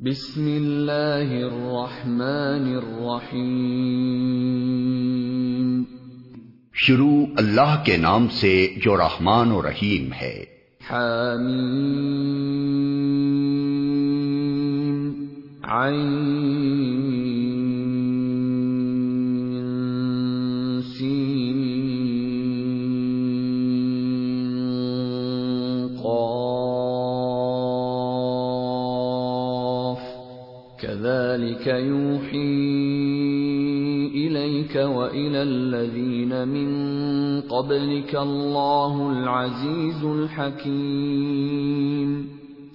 بسم اللہ الرحمن الرحیم۔ شروع اللہ کے نام سے جو رحمان و رحیم ہے۔ حامیم۔ عین۔ كذلك يوحي إليك وإلى الذين من قبلك الله العزيز الحكيم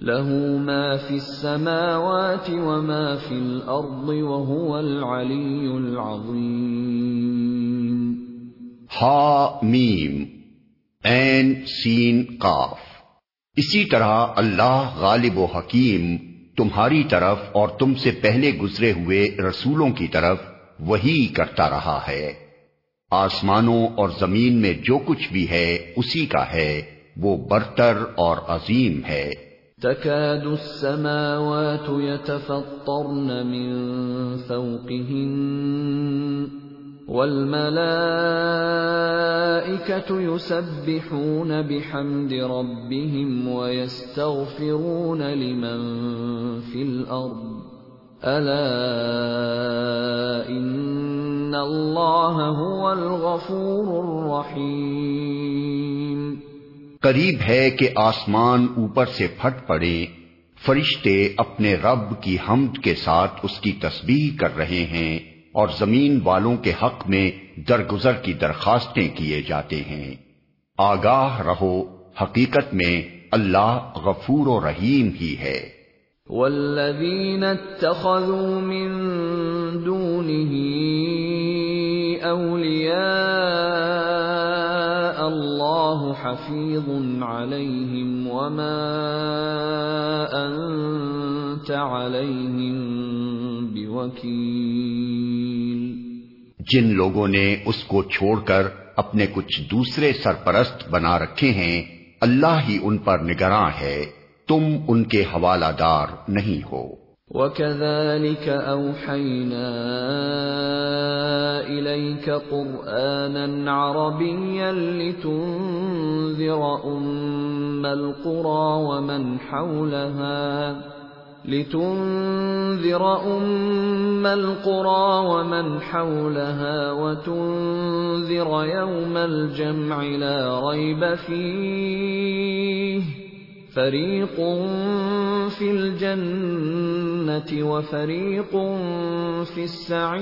له ما في السماوات وما في الأرض وهو العلي العظيم ہا میم این سین قاف اسی طرح اللہ غالب و حکیم تمہاری طرف اور تم سے پہلے گزرے ہوئے رسولوں کی طرف وہی کرتا رہا ہے۔ آسمانوں اور زمین میں جو کچھ بھی ہے، اسی کا ہے۔ وہ برتر اور عظیم ہے۔ تكاد السماوات يتفطرن من فوقهن۔ والملائكة يسبحون بحمد ربهم ويستغفرون لمن في الأرض. ألا إن الله هو الغفور الرحيم. قریب ہے کہ آسمان اوپر سے پھٹ پڑے، فرشتے اپنے رب کی حمد کے ساتھ اس کی تسبیح کر رہے ہیں۔ اور زمین والوں کے حق میں درگزر کی درخواستیں کیے جاتے ہیں۔ آگاہ رہو، حقیقت میں اللہ غفور و رحیم ہی ہے۔ والذين اتخذوا من دونه أولياء الله حفيظ عليهم وما أنت عليهم بوكيل جن لوگوں نے اس کو چھوڑ کر اپنے کچھ دوسرے سرپرست بنا رکھے ہیں، اللہ ہی ان پر نگراں ہے۔ تم ان کے حوالہ دار نہیں ہو۔ وكذلك أوحينا إليك قرآنا عربيا لتنذر أم القرى ومن حولها۔ لتنذر أم القرى ومن حولها وتنذر يوم الجمع لا ريب فيه. فریق فی الجنت وفریق فی السعیر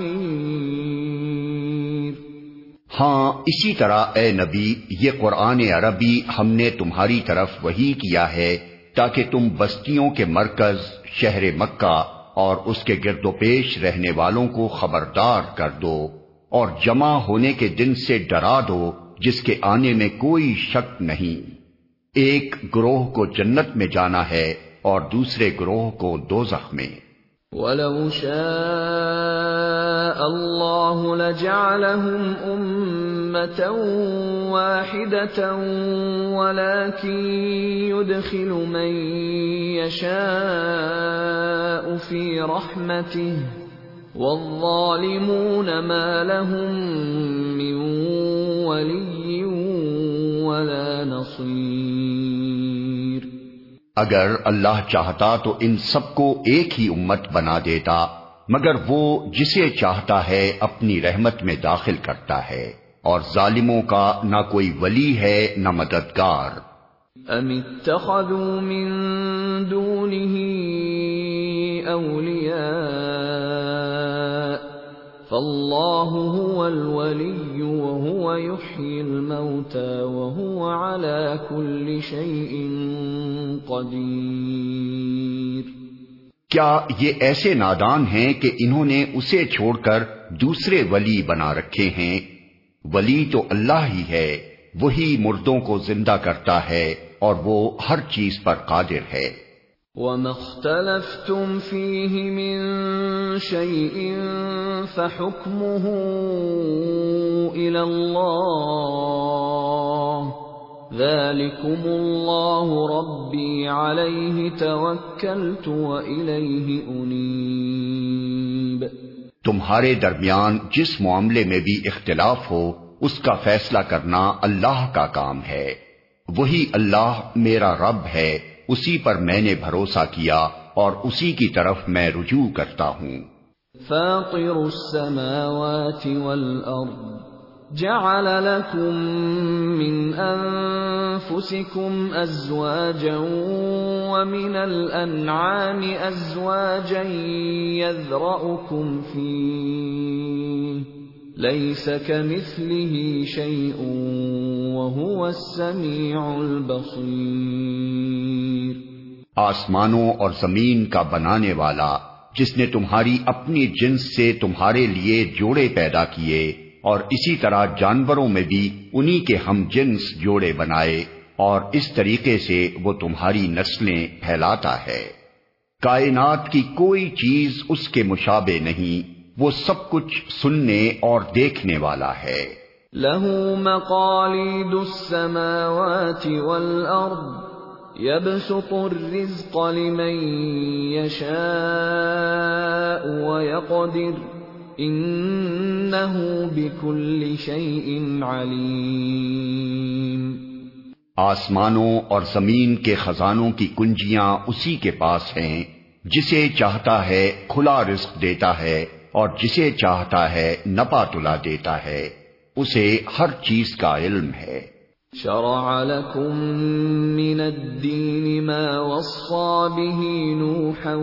ہاں اسی طرح اے نبی، یہ قرآن عربی ہم نے تمہاری طرف وہی کیا ہے۔ تاکہ تم بستیوں کے مرکز شہر مکہ اور اس کے گرد و پیش رہنے والوں کو خبردار کر دو اور جمع ہونے کے دن سے ڈرا دو جس کے آنے میں کوئی شک نہیں۔ ایک گروہ کو جنت میں جانا ہے اور دوسرے گروہ کو دوزخ میں۔ وَلَوْ شَاءَ اللَّهُ لَجَعَلَهُمْ أُمَّةً وَاحِدَةً وَلَكِنْ يُدْخِلُ مَنْ يَشَاءُ فِي رَحْمَتِهِ وَالظَّالِمُونَ مَا لَهُمْ مِنْ وَلِيٍّ وَلَا نَصِيرٍ اگر اللہ چاہتا تو ان سب کو ایک ہی امت بنا دیتا، مگر وہ جسے چاہتا ہے اپنی رحمت میں داخل کرتا ہے۔ اور ظالموں کا نہ کوئی ولی ہے نہ مددگار۔ ام اتخذوا من دونه اولیاء فالله هو الولي وهو يحيي الموتى وهو على كل شيء قدير۔ کیا یہ ایسے نادان ہیں کہ انہوں نے اسے چھوڑ کر دوسرے ولی بنا رکھے ہیں؟ ولی تو اللہ ہی ہے، وہی مردوں کو زندہ کرتا ہے اور وہ ہر چیز پر قادر ہے۔ وَمَا اخْتَلَفْتُمْ فِيهِ مِن شَيْءٍ فَحُكْمُهُ إِلَى اللَّهِ ذلكم الله ربي عليه توكلت وإليه أنيب تمہارے درمیان جس معاملے میں بھی اختلاف ہو، اس کا فیصلہ کرنا اللہ کا کام ہے۔ وہی اللہ میرا رب ہے، اسی پر میں نے بھروسہ کیا اور اسی کی طرف میں رجوع کرتا ہوں۔ فاطر السماوات والارض جعل لكم من انفسكم ازواجا ومن الانعام ازواجا يذرأكم فيه. ليس كمثله شيء وهو السميع البصير. آسمانوں اور زمین کا بنانے والا، جس نے تمہاری اپنی جنس سے تمہارے لیے جوڑے پیدا کیے، اور اسی طرح جانوروں میں بھی انہی کے ہم جنس جوڑے بنائے۔ اور اس طریقے سے وہ تمہاری نسلیں پھیلاتا ہے۔ کائنات کی کوئی چیز اس کے مشابے نہیں، وہ سب کچھ سننے اور دیکھنے والا ہے۔ له مقاليد السماوات والأرض، يبسط الرزق لمن يشاء ويقدر آسمانوں اور زمین کے خزانوں کی کنجیاں اسی کے پاس ہیں، جسے چاہتا ہے کھلا رزق دیتا ہے اور جسے چاہتا ہے نپا تلا دیتا ہے، اسے ہر چیز کا علم ہے۔ شرع لكم من الدين ما وصى به نوحا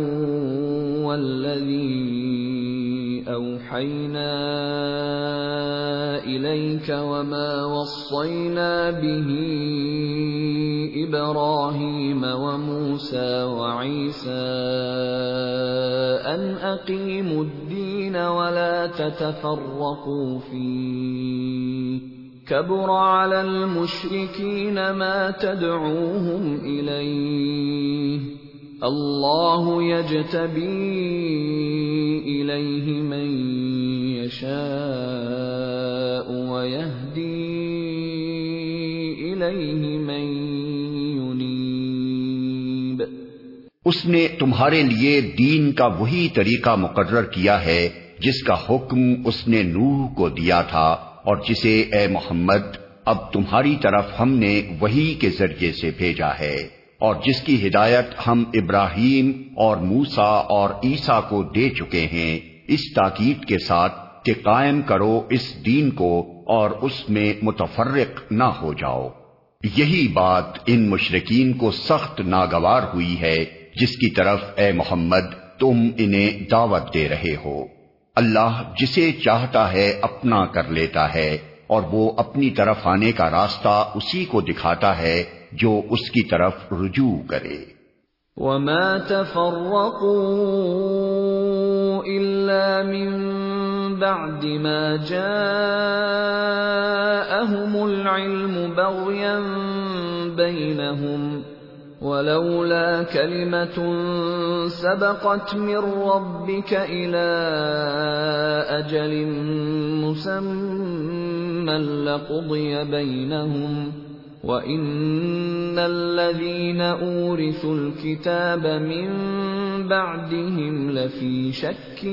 والذي أوحينا إليك وما وصينا به إبراهيم وموسى وعيسى أن أقيموا الدين ولا تتفرقوا فيه كبر على المشركين ما تدعوهم إليه الله يجتبي إليه من يشاء ويهدي إليه من ينيب اس نے تمہارے لیے دین کا وہی طریقہ مقرر کیا ہے جس کا حکم اس نے نوح کو دیا تھا اور جسے اے محمد اب تمہاری طرف ہم نے وہی کے ذریعے سے بھیجا ہے۔ اور جس کی ہدایت ہم ابراہیم اور موسا اور عیسا کو دے چکے ہیں، اس تاکید کے ساتھ کہ قائم کرو اس دین کو اور اس میں متفرق نہ ہو جاؤ۔ یہی بات ان مشرقین کو سخت ناگوار ہوئی ہے، جس کی طرف اے محمد تم انہیں دعوت دے رہے ہو۔ اللہ جسے چاہتا ہے اپنا کر لیتا ہے اور وہ اپنی طرف آنے کا راستہ اسی کو دکھاتا ہے جو اس کی طرف رجوع کرے۔ وما تفرقوا الا من بعد ما جاءهم العلم بغيا بينهم ولولا كلمة سبقت من ربك إلى أجل مسمى لقضي بينهم وإن الذين أورثوا الكتاب من بعدهم لفي شك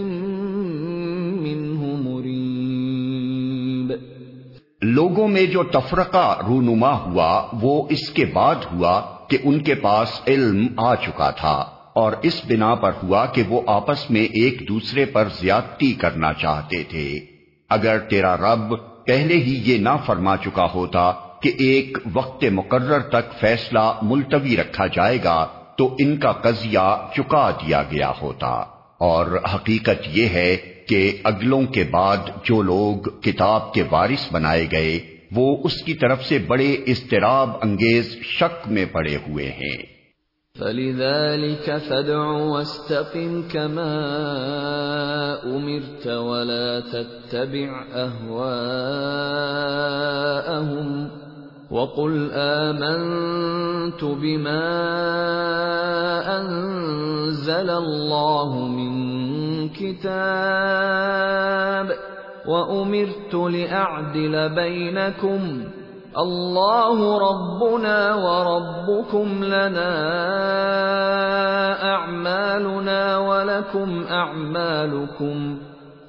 منه مريب لوگوں میں جو تفرقہ رونما ہوا، وہ اس کے بعد ہوا کہ ان کے پاس علم آ چکا تھا اور اس بنا پر ہوا کہ وہ آپس میں ایک دوسرے پر زیادتی کرنا چاہتے تھے۔ اگر تیرا رب پہلے ہی یہ نہ فرما چکا ہوتا کہ ایک وقت مقرر تک فیصلہ ملتوی رکھا جائے گا، تو ان کا قضیہ چکا دیا گیا ہوتا۔ اور حقیقت یہ ہے کہ اگلوں کے بعد جو لوگ کتاب کے وارث بنائے گئے، وہ اس کی طرف سے بڑے اضطراب انگیز شک میں پڑے ہوئے ہیں۔ فَلِذَلِكَ فَدْعُ وَاسْتَقِمْ كَمَا أُمِرْتَ وَلَا تَتَّبِعْ أَهْوَاءَهُمْ وَقُلْ آمَنْتُ بِمَا أَنزَلَ اللَّهُ مِنْ كِتَابٍ وَأُمِرْتُ لِأَعْدِلَ بَيْنَكُمْ اللہ ربنا وربكم لنا اعمالنا ولكم اعمالكم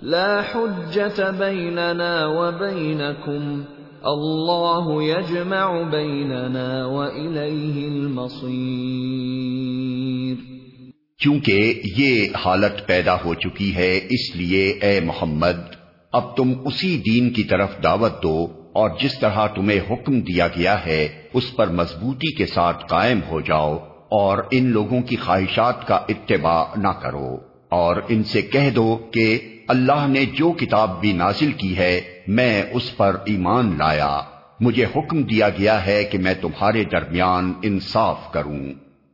لا حجة بيننا وبينكم اللہ يجمع بيننا وإليه المصير چونکہ یہ حالت پیدا ہو چکی ہے، اس لیے اے محمد، اب تم اسی دین کی طرف دعوت دو اور جس طرح تمہیں حکم دیا گیا ہے، اس پر مضبوطی کے ساتھ قائم ہو جاؤ اور ان لوگوں کی خواہشات کا اتباع نہ کرو اور ان سے کہہ دو کہ اللہ نے جو کتاب بھی نازل کی ہے، میں اس پر ایمان لایا۔ مجھے حکم دیا گیا ہے کہ میں تمہارے درمیان انصاف کروں۔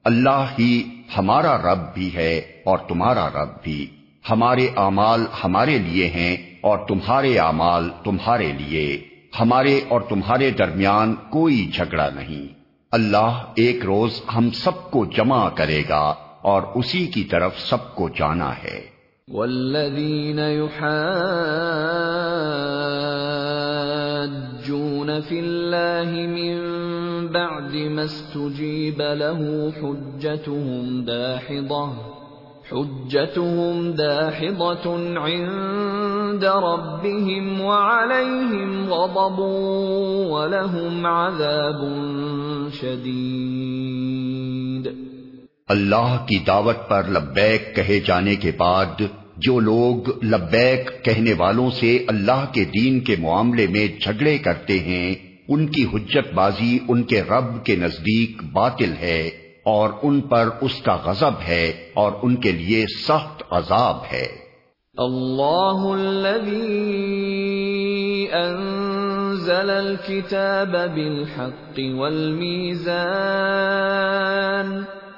اللہ ہی ہمارا رب بھی ہے اور تمہارا رب بھی۔ ہمارے اعمال ہمارے لیے ہیں اور تمہارے اعمال تمہارے لیے۔ ہمارے اور تمہارے درمیان کوئی جھگڑا نہیں۔ اللہ ایک روز ہم سب کو جمع کرے گا اور اسی کی طرف سب کو جانا ہے۔ والذین يحاجون فی اللہ من بعد ما استجیب له حجتهم داحضہ حجتهم داحضة عند ربهم وعليهم غضب ولهم عذاب شديد اللہ کی دعوت پر لبیک کہے جانے کے بعد جو لوگ لبیک کہنے والوں سے اللہ کے دین کے معاملے میں جھگڑے کرتے ہیں، ان کی حجت بازی ان کے رب کے نزدیک باطل ہے اور ان پر اس کا غضب ہے اور ان کے لیے سخت عذاب ہے۔ اللہ الذي انزل الكتاب بالحق والميزان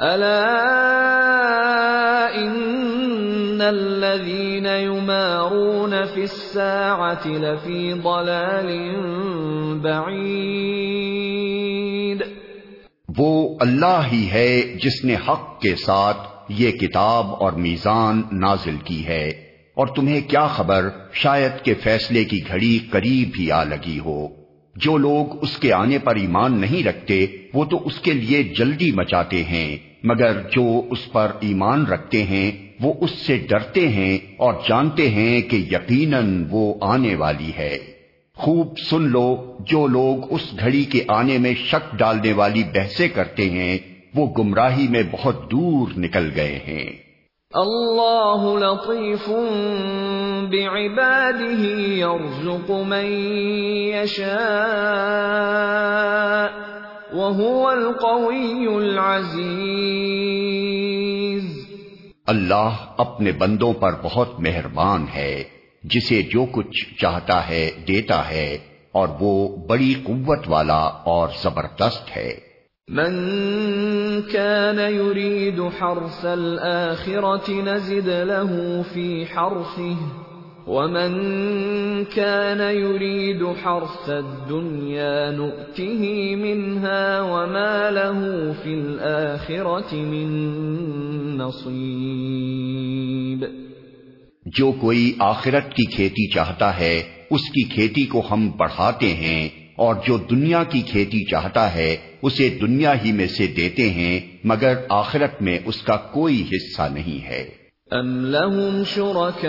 ألا إن الذين يمارون في الساعة لفي ضلال بعيد وہ اللہ ہی ہے جس نے حق کے ساتھ یہ کتاب اور میزان نازل کی ہے اور تمہیں کیا خبر؟ شاید کے فیصلے کی گھڑی قریب ہی آ لگی ہو۔ جو لوگ اس کے آنے پر ایمان نہیں رکھتے، وہ تو اس کے لیے جلدی مچاتے ہیں، مگر جو اس پر ایمان رکھتے ہیں، وہ اس سے ڈرتے ہیں اور جانتے ہیں کہ یقیناً وہ آنے والی ہے۔ خوب سن لو، جو لوگ اس گھڑی کے آنے میں شک ڈالنے والی بحثیں کرتے ہیں، وہ گمراہی میں بہت دور نکل گئے ہیں۔ اللہ لطیف بعباده يرزق من يشاء وهو القوي العزيز اللہ اپنے بندوں پر بہت مہربان ہے، جسے جو کچھ چاہتا ہے دیتا ہے، اور وہ بڑی قوت والا اور زبردست ہے۔ من كان يريد حرث الآخرة نزد له في حرثه، ومن كان يريد حرث الدنيا نؤته منها وما له في الآخرة من نصيب۔ جو کوئی آخرت کی کھیتی چاہتا ہے، اس کی کھیتی کو ہم بڑھاتے ہیں۔ اور جو دنیا کی کھیتی چاہتا ہے، اسے دنیا ہی میں سے دیتے ہیں، مگر آخرت میں اس کا کوئی حصہ نہیں ہے۔ ام لهم شركاء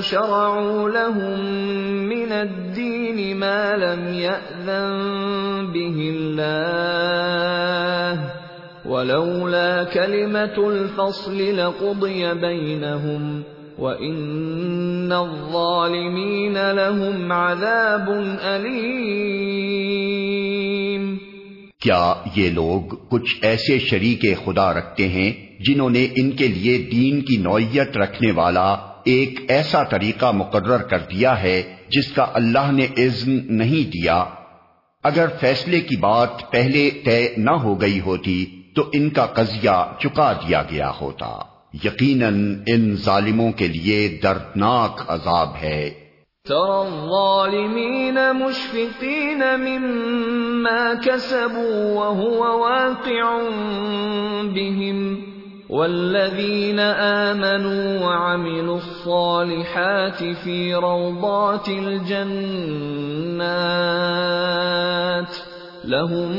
شرعوا لهم من الدين ما لم يأذن به الله ولولا كلمة الفصل لقضي بينهم وَإِنَّ الظَّالِمِينَ لَهُمْ عَذَابٌ أَلِيمٌ۔ کیا یہ لوگ کچھ ایسے شریک خدا رکھتے ہیں جنہوں نے ان کے لیے دین کی نوعیت رکھنے والا ایک ایسا طریقہ مقرر کر دیا ہے جس کا اللہ نے اذن نہیں دیا؟ اگر فیصلے کی بات پہلے طے نہ ہو گئی ہوتی تو ان کا قضیہ چکا دیا گیا ہوتا۔ یقیناً ان ظالموں کے لیے دردناک عذاب ہے۔ ترى الظالمين مشفقين مما كسبوا وهو واقع بهم والذين آمنوا وعملوا الصالحات في روضات الجنات لهم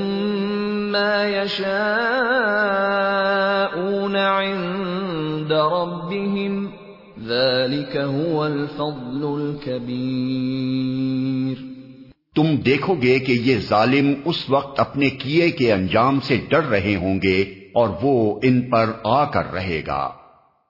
ما يشاءون عند ربهم ذلك هو الفضل الكبير تم دیکھو گے کہ یہ ظالم اس وقت اپنے کیے کے انجام سے ڈر رہے ہوں گے اور وہ ان پر آ کر رہے گا۔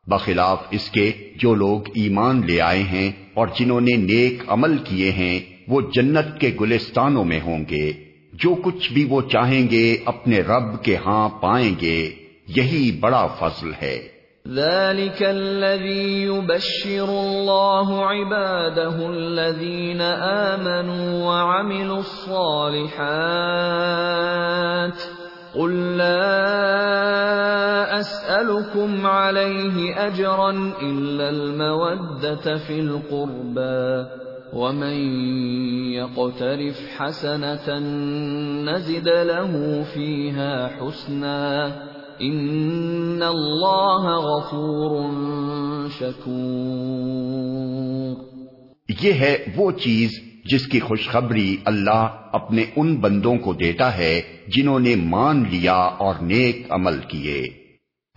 بخلاف اس کے جو لوگ ایمان لے آئے ہیں اور جنہوں نے نیک عمل کیے ہیں، وہ جنت کے گلستانوں میں ہوں گے۔ جو کچھ بھی وہ چاہیں گے اپنے رب کے ہاں پائیں گے، یہی بڑا فضل ہے۔ ذلك الذي يبشر الله عباده الذين آمنوا وعملوا الصالحات قل لا أسألكم عليه أجرا إلا المودة في القربى ومن يقترف حسنة نزد له فيها حسنا ان اللہ غفور شکور یہ ہے وہ چیز جس کی خوشخبری اللہ اپنے ان بندوں کو دیتا ہے جنہوں نے مان لیا اور نیک عمل کیے۔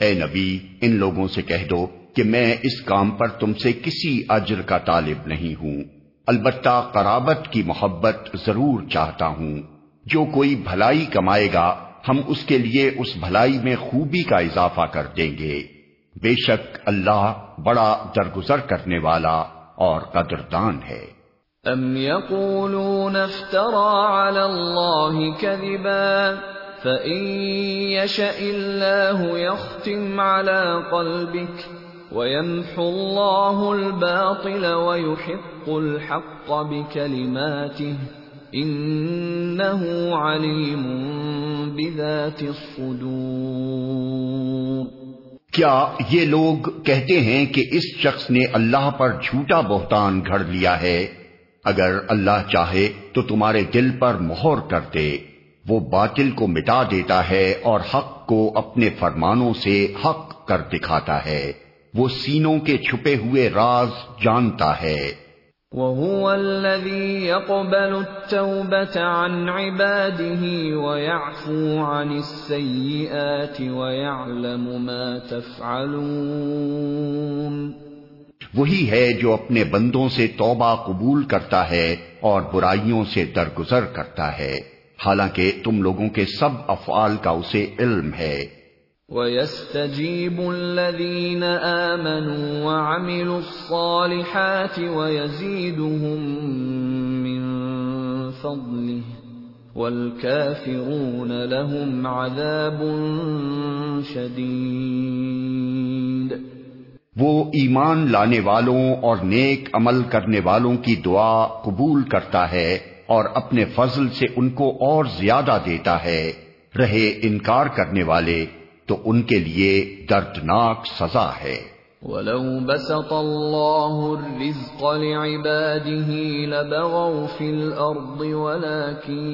اے نبی، ان لوگوں سے کہہ دو کہ میں اس کام پر تم سے کسی اجر کا طالب نہیں ہوں۔ البتہ قرابت کی محبت ضرور چاہتا ہوں۔ جو کوئی بھلائی کمائے گا، ہم اس کے لیے اس بھلائی میں خوبی کا اضافہ کر دیں گے۔ بے شک اللہ بڑا درگزر کرنے والا اور قدردان ہے۔ ام يقولون افترى على الله كذبا فإن يشأ الله يختم على قلبك ويمحو الله الباطل ويحق الحق بكلماته انہو علیم بذات الصدور کیا یہ لوگ کہتے ہیں کہ اس شخص نے اللہ پر جھوٹا بہتان گھڑ لیا ہے؟ اگر اللہ چاہے تو تمہارے دل پر مہر کرتے وہ باطل کو مٹا دیتا ہے اور حق کو اپنے فرمانوں سے حق کر دکھاتا ہے۔ وہ سینوں کے چھپے ہوئے راز جانتا ہے۔ وهو الذي يقبل التوبة عن عباده ويعفو عن السيئات ويعلم ما تفعلون۔ وہی ہے جو اپنے بندوں سے توبہ قبول کرتا ہے اور برائیوں سے درگزر کرتا ہے۔ حالانکہ تم لوگوں کے سب افعال کا اسے علم ہے۔ وَيَسْتَجِيبُ الَّذِينَ آمَنُوا وَعَمِلُوا الصَّالِحَاتِ وَيَزِيدُهُم مِّن فَضْلِهِ وَالْكَافِرُونَ لَهُمْ عَذَابٌ شَدِيدٌ وہ ایمان لانے والوں اور نیک عمل کرنے والوں کی دعا قبول کرتا ہے اور اپنے فضل سے ان کو اور زیادہ دیتا ہے۔ رہے انکار کرنے والے۔ تو ان کے لیے دردناک سزا ہے۔ وَلَوْ بَسَطَ اللَّهُ الرِّزْقَ لِعِبَادِهِ لَبَغَوْا فِي الْأَرْضِ وَلَكِنْ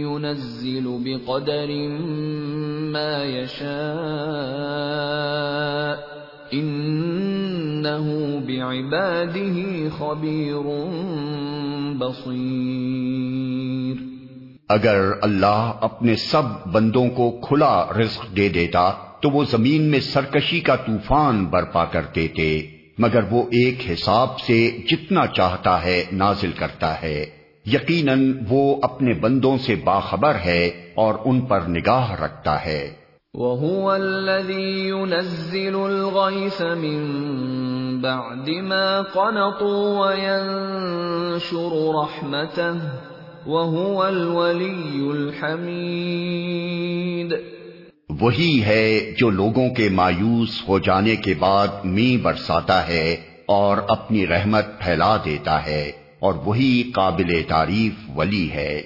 يُنَزِّلُ بِقَدَرٍ مَا يَشَاءُ إِنَّهُ بِعِبَادِهِ خَبِيرٌ بَصِيرٌ اگر اللہ اپنے سب بندوں کو کھلا رزق دے دیتا تو وہ زمین میں سرکشی کا طوفان برپا کر دیتے، مگر وہ ایک حساب سے جتنا چاہتا ہے نازل کرتا ہے۔ یقیناً وہ اپنے بندوں سے باخبر ہے اور ان پر نگاہ رکھتا ہے۔ وَهُوَ الَّذِي يُنَزِّلُ الْغَيْثَ مِن بَعْدِ مَا قَنَطُوا وَيَنشُرُ رَحْمَتَهُ۔ وَهُوَ الْوَلِيُّ الْحَمِيدُ وہی ہے جو لوگوں کے مایوس ہو جانے کے بعد می برساتا ہے اور اپنی رحمت پھیلا دیتا ہے اور وہی قابل تعریف ولی ہے۔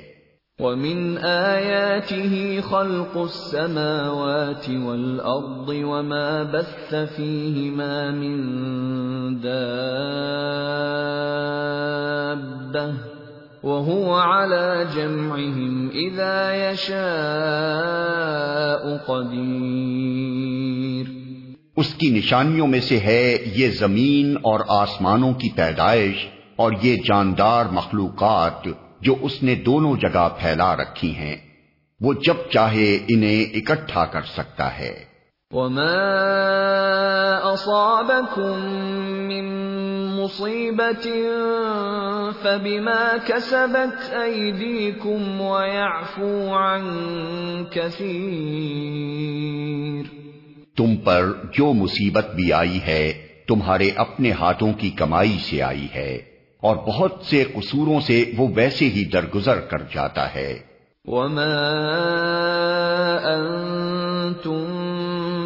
وَمِنْ آيَاتِهِ خَلْقُ السَّمَاوَاتِ وَالْأَرْضِ وَمَا بَثَّ فِيهِمَا مِنْ دَابَّةٍ وَهُوَ عَلَى جَمْعِهِمْ إِذَا يَشَاءُ قَدِيرٌ اس کی نشانیوں میں سے ہے یہ زمین اور آسمانوں کی پیدائش اور یہ جاندار مخلوقات جو اس نے دونوں جگہ پھیلا رکھی ہیں۔ وہ جب چاہے انہیں اکٹھا کر سکتا ہے۔ وما اصابكم من مصیبت فبما كسبت ایدیکم ويعفو عن كثیر تم پر جو مصیبت بھی آئی ہے تمہارے اپنے ہاتھوں کی کمائی سے آئی ہے اور بہت سے قصوروں سے وہ ویسے ہی درگزر کر جاتا ہے۔ وما انتم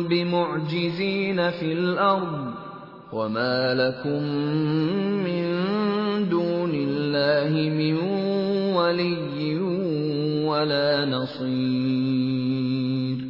بمعجزین فی الارض وما لکم من دون اللہ من ولی ولا نصیر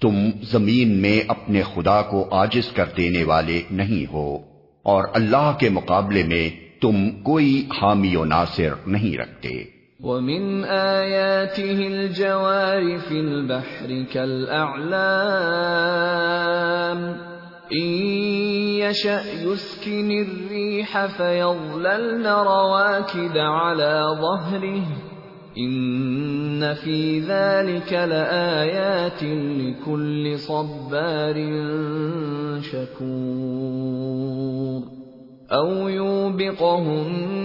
تم زمین میں اپنے خدا کو آجز کر دینے والے نہیں ہو اور اللہ کے مقابلے میں تم کوئی حامی و ناصر نہیں رکھتے۔ ومن آياته الجوار في البحر كالأعلام يشأ يسكن الريح فيظللن رواكد على ظهره إن في ذلك لآيات لكل صبار شكور او يوبقهن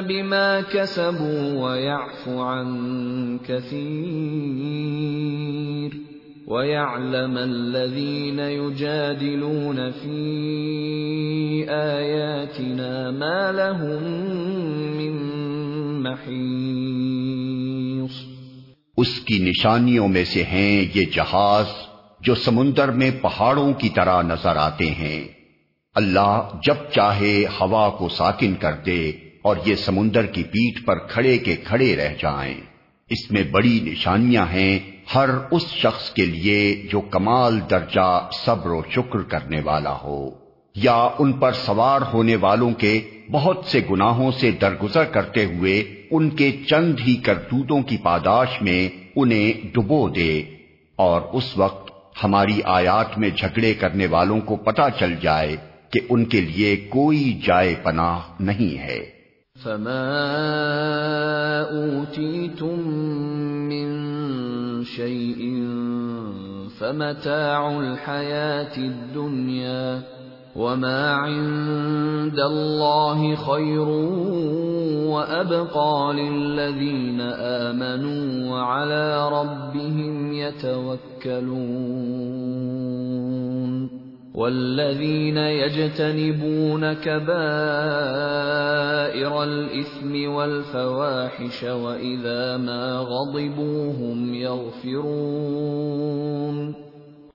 بما كسبوا ويعفو عن كثير ويعلم الذين يجادلون في آياتنا ما لهم من محيص اس کی نشانیوں میں سے ہیں یہ جہاز جو سمندر میں پہاڑوں کی طرح نظر آتے ہیں۔ اللہ جب چاہے ہوا کو ساکن کر دے اور یہ سمندر کی پیٹ پر کھڑے کے کھڑے رہ جائیں۔ اس میں بڑی نشانیاں ہیں ہر اس شخص کے لیے جو کمال درجہ، صبر و شکر کرنے والا ہو، یا ان پر سوار ہونے والوں کے بہت سے گناہوں سے درگزر کرتے ہوئے ان کے چند ہی کرتوتوں کی پاداش میں انہیں ڈبو دے۔ اور اس وقت ہماری آیات میں جھگڑے کرنے والوں کو پتا چل جائے کہ ان کے لیے کوئی جائے پناہ نہیں ہے۔ فما اوتیتم من شيء فمتاع الحياة الدنيا وما عند الله خير وأبقى للذين آمنوا وعلى ربهم يتوكلون والذين يجتنبون كبائر الإثم والفواحش وإذا ما غضبوا هم يغفرون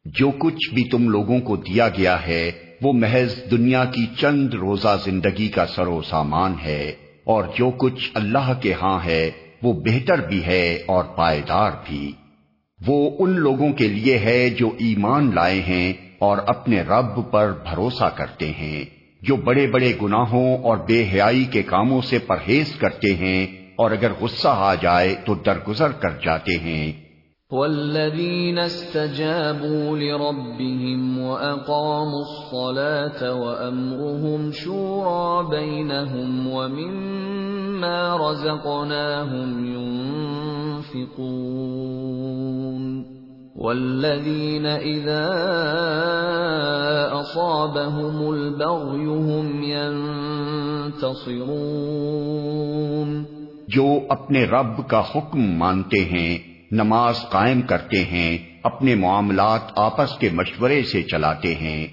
جو کچھ بھی تم لوگوں کو دیا گیا ہے، وہ محض دنیا کی چند روزہ زندگی کا سر و سامان ہے، اور جو کچھ اللہ کے ہاں ہے، وہ بہتر بھی ہے اور پائیدار بھی۔ وہ ان لوگوں کے لیے ہے جو ایمان لائے ہیں اور اپنے رب پر بھروسہ کرتے ہیں، جو بڑے بڑے گناہوں اور بے حیائی کے کاموں سے پرہیز کرتے ہیں، اور اگر غصہ آ جائے تو درگزر کر جاتے ہیں۔ والذین استجابوا لربهم وأقاموا الصلاة وأمرهم شورى بينهم ومما رزقناهم ينفقون والذین اذا اصابهم البغی هم ينتصرون جو اپنے رب کا حکم مانتے ہیں، نماز قائم کرتے ہیں، اپنے معاملات آپس کے مشورے سے چلاتے ہیں۔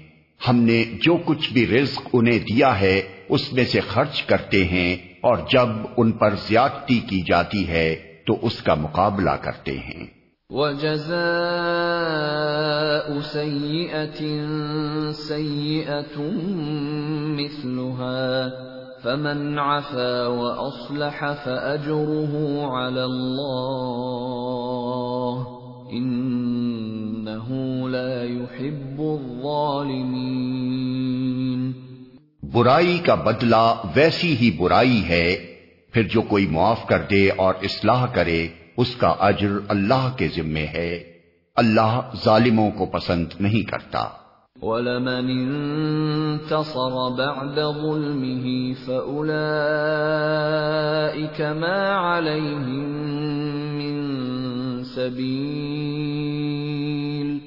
ہم نے جو کچھ بھی رزق انہیں دیا ہے، اس میں سے خرچ کرتے ہیں اور جب ان پر زیادتی کی جاتی ہے، تو اس کا مقابلہ کرتے ہیں۔ وجزاء سيئة سيئة مثلها فمن عفا واصلح فاجره على الله انه لا يحب الظالمين برائی کا بدلہ ویسی ہی برائی ہے، پھر جو کوئی معاف کر دے اور اصلاح کرے اس کا اجر اللہ کے ذمے ہے۔ اللہ ظالموں کو پسند نہیں کرتا۔ وَلَمَنِ انتصر بعد ظلمه فأولئك ما عليهم من سبيل۔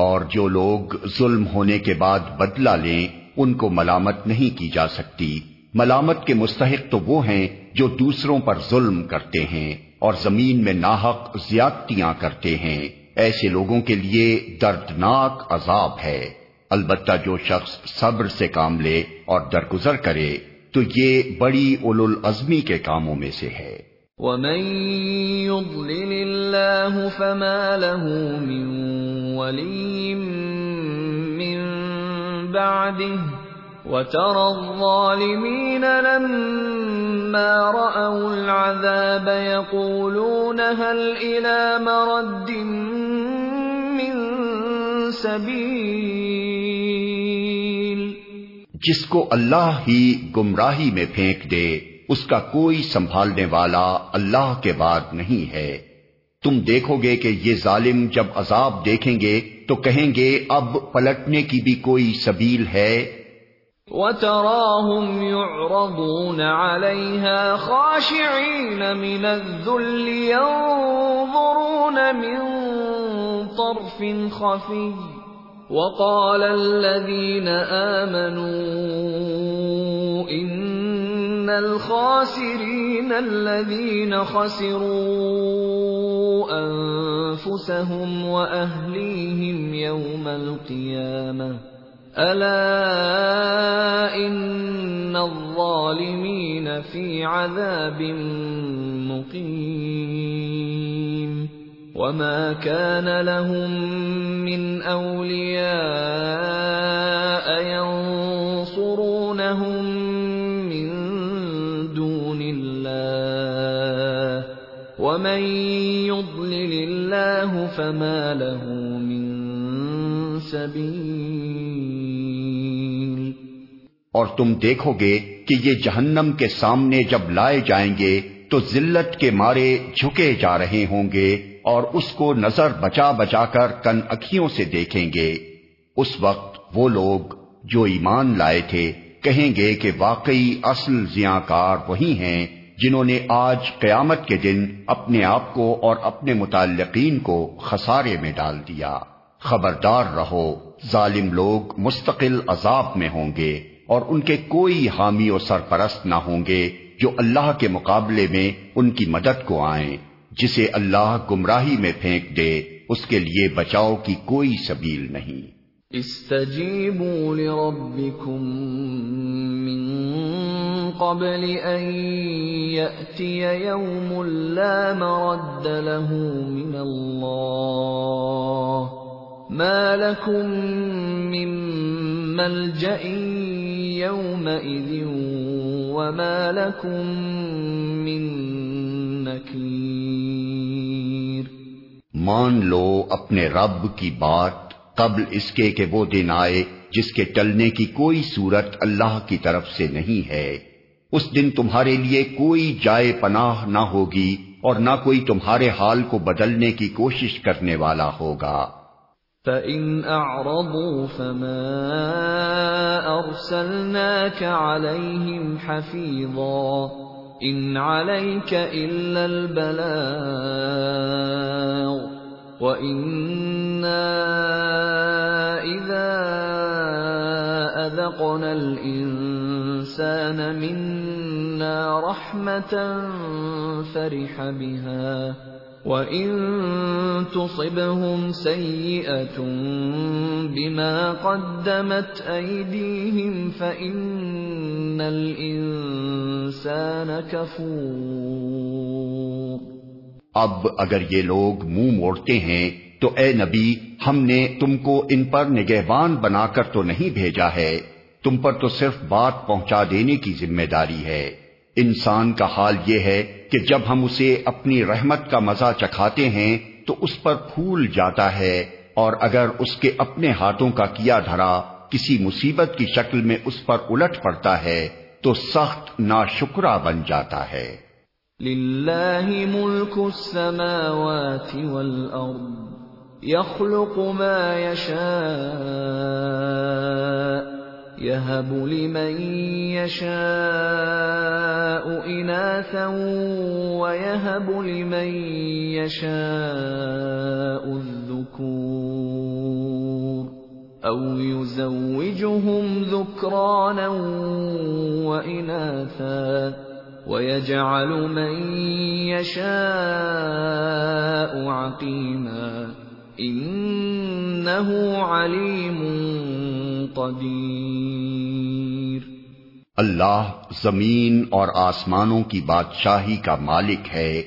اور جو لوگ ظلم ہونے کے بعد بدلہ لیں، ان کو ملامت نہیں کی جا سکتی۔ ملامت کے مستحق تو وہ ہیں جو دوسروں پر ظلم کرتے ہیں اور زمین میں ناحق زیادتیاں کرتے ہیں۔ ایسے لوگوں کے لیے دردناک عذاب ہے۔ البتہ جو شخص صبر سے کام لے اور درگزر کرے، تو یہ بڑی اول العزمی کے کاموں میں سے ہے۔ وَمَن يُضْلِلِ اللَّهُ فَمَا لَهُ مِن وَلِيٍّ مِّن بَعْدِهِ وَتَرَى الظَّالِمِينَ لَمَّا رَأَوُا الْعَذَابَ يَقُولُونَ هَلْ إِلَى مَرَدٍّ مِّن سَبِيلٍ جس کو اللہ ہی گمراہی میں پھینک دے۔ اس کا کوئی سنبھالنے والا اللہ کے بعد نہیں ہے۔ تم دیکھو گے کہ یہ ظالم جب عذاب دیکھیں گے تو کہیں گے اب پلٹنے کی بھی کوئی سبیل ہے۔ وَتَرَاهُمْ يُعْرَضُونَ عَلَيْهَا خَاشِعِينَ مِنَ الذُّلِّ يَنظُرُونَ مِن طَرْفٍ خَفِيٍّ وَقَالَ الَّذِينَ آمَنُوا إِنَّ الْخَاسِرِينَ الَّذِينَ خَسِرُوا أَنفُسَهُمْ وَأَهْلِيهِمْ يَوْمَ الْقِيَامَةِ. الا ان الظالمین فی عذاب مقیم وما كان لهم من اولیاء ينصرونهم ومن يضلل الله فما له من سبيل اور تم دیکھو گے کہ یہ جہنم کے سامنے جب لائے جائیں گے تو ذلت کے مارے جھکے جا رہے ہوں گے اور اس کو نظر بچا بچا کر کن اکھیوں سے دیکھیں گے۔ اس وقت وہ لوگ جو ایمان لائے تھے کہیں گے کہ واقعی اصل زیاں کار وہی ہیں جنہوں نے آج قیامت کے دن اپنے آپ کو اور اپنے متعلقین کو خسارے میں ڈال دیا۔ خبردار رہو، ظالم لوگ مستقل عذاب میں ہوں گے اور ان کے کوئی حامی و سرپرست نہ ہوں گے جو اللہ کے مقابلے میں ان کی مدد کو آئیں۔ جسے اللہ گمراہی میں پھینک دے، اس کے لیے بچاؤ کی کوئی سبیل نہیں۔ استجیبوا لربکم من قبل ان یأتی یوم لا مرد له من اللہ ما لكم من ملجأ يومئذ وما لكم من نكير مان لو اپنے رب کی بات قبل اس کے کہ وہ دن آئے جس کے ٹلنے کی کوئی صورت اللہ کی طرف سے نہیں ہے۔ اس دن تمہارے لیے کوئی جائے پناہ نہ ہوگی اور نہ کوئی تمہارے حال کو بدلنے کی کوشش کرنے والا ہوگا۔ فَإِنْ أَعْرَضُوا فَمَا أَرْسَلْنَاكَ عَلَيْهِمْ حَفِيظًا إِنْ عَلَيْكَ إِلَّا الْبَلَاغُ وَإِنَّا إِذَا أَذَقْنَا الْإِنسَانَ مِنَّا منا رحمة فرح بها وإن تصبهم سيئة بما قدمت أيديهم فإن الإنسان كفور اب اگر یہ لوگ منہ موڑتے ہیں تو اے نبی، ہم نے تم کو ان پر نگہبان بنا کر تو نہیں بھیجا ہے۔ تم پر تو صرف بات پہنچا دینے کی ذمہ داری ہے۔ انسان کا حال یہ ہے کہ جب ہم اسے اپنی رحمت کا مزہ چکھاتے ہیں تو اس پر پھول جاتا ہے اور اگر اس کے اپنے ہاتھوں کا کیا دھرا کسی مصیبت کی شکل میں اس پر الٹ پڑتا ہے تو سخت ناشکرا بن جاتا ہے۔ للہ ملک السماوات والارض يخلق ما يشاء، يهب لمن يشاء إناثا، ويهب لمن يشاء الذكور، أو يزوجهم ذكرانا وإناثا. ويجعل من يشاء عقيماً علیم قدیر اللہ زمین اور آسمانوں کی بادشاہی کا مالک ہے،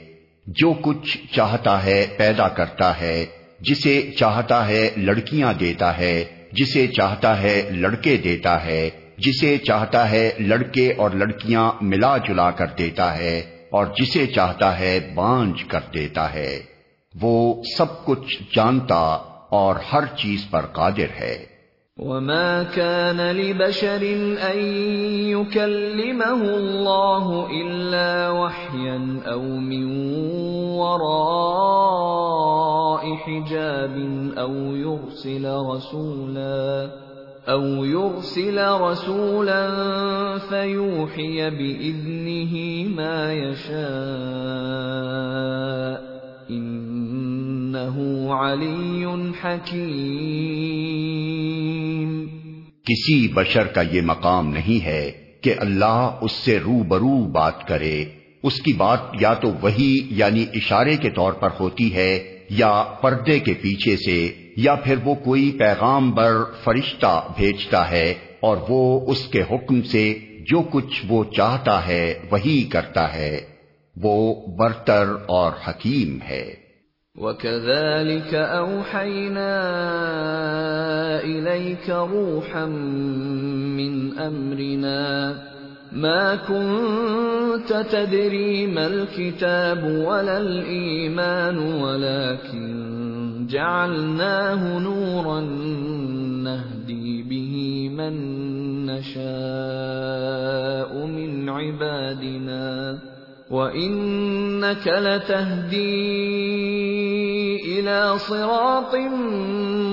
جو کچھ چاہتا ہے پیدا کرتا ہے، جسے چاہتا ہے لڑکیاں دیتا ہے، جسے چاہتا ہے لڑکے دیتا ہے۔ جسے چاہتا ہے لڑکے اور لڑکیاں ملا جلا کر دیتا ہے اور جسے چاہتا ہے بانج کر دیتا ہے۔ وہ سب کچھ جانتا اور ہر چیز پر قادر ہے۔ وما كان لبشر ان يكلمه الله الا وحيا او من وراء حجاب او يرسل رسولا او يرسل رسولا فيوحي باذنه ما يشاء علی حکیم کسی بشر کا یہ مقام نہیں ہے کہ اللہ اس سے رو برو بات کرے۔ اس کی بات یا تو وہی یعنی اشارے کے طور پر ہوتی ہے یا پردے کے پیچھے سے۔ یا پھر وہ کوئی پیغام بر فرشتہ بھیجتا ہے اور وہ اس کے حکم سے جو کچھ وہ چاہتا ہے وہی کرتا ہے، وہ برتر اور حکیم ہے۔ وَكَذَلِكَ أَوْحَيْنَا إِلَيْكَ رُوحًا مِّنْ أَمْرِنَا۔ مَا كُنْتَ تَدْرِي مَا الْكِتَابُ وَلَا الْإِيمَانُ، وَلَكِنْ جَعَلْنَاهُ نُورًا نَهْدِي بِهِ مَن نَّشَاءُ مِنْ عِبَادِنَا وَإِنَّكَ لَتَهْدِي إِلَى صِرَاطٍ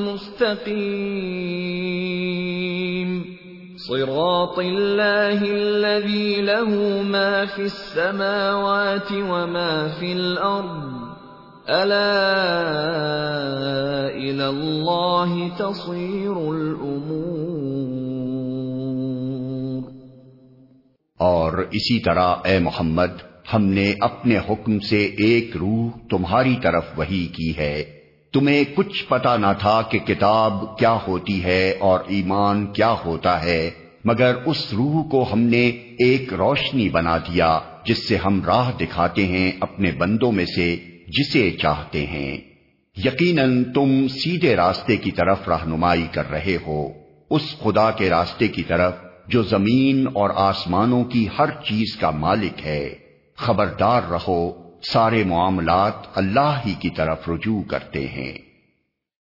مُسْتَقِيمٍ. صِرَاطِ اللَّهِ الَّذِي لَهُ مَا فِي السَّمَاوَاتِ وَمَا فِي الْأَرْضِ أَلَا إِلَى اللَّهِ تَصِيرُ اور اسی طرح اے محمد، ہم نے اپنے حکم سے ایک روح تمہاری طرف وہی کی ہے۔ تمہیں کچھ پتا نہ تھا کہ کتاب کیا ہوتی ہے اور ایمان کیا ہوتا ہے، مگر اس روح کو ہم نے ایک روشنی بنا دیا، جس سے ہم راہ دکھاتے ہیں اپنے بندوں میں سے۔ جسے چاہتے ہیں۔ یقیناً تم سیدھے راستے کی طرف رہنمائی کر رہے ہو۔ اس خدا کے راستے کی طرف جو زمین اور آسمانوں کی ہر چیز کا مالک ہے۔ خبردار رہو، سارے معاملات اللہ ہی کی طرف رجوع کرتے ہیں۔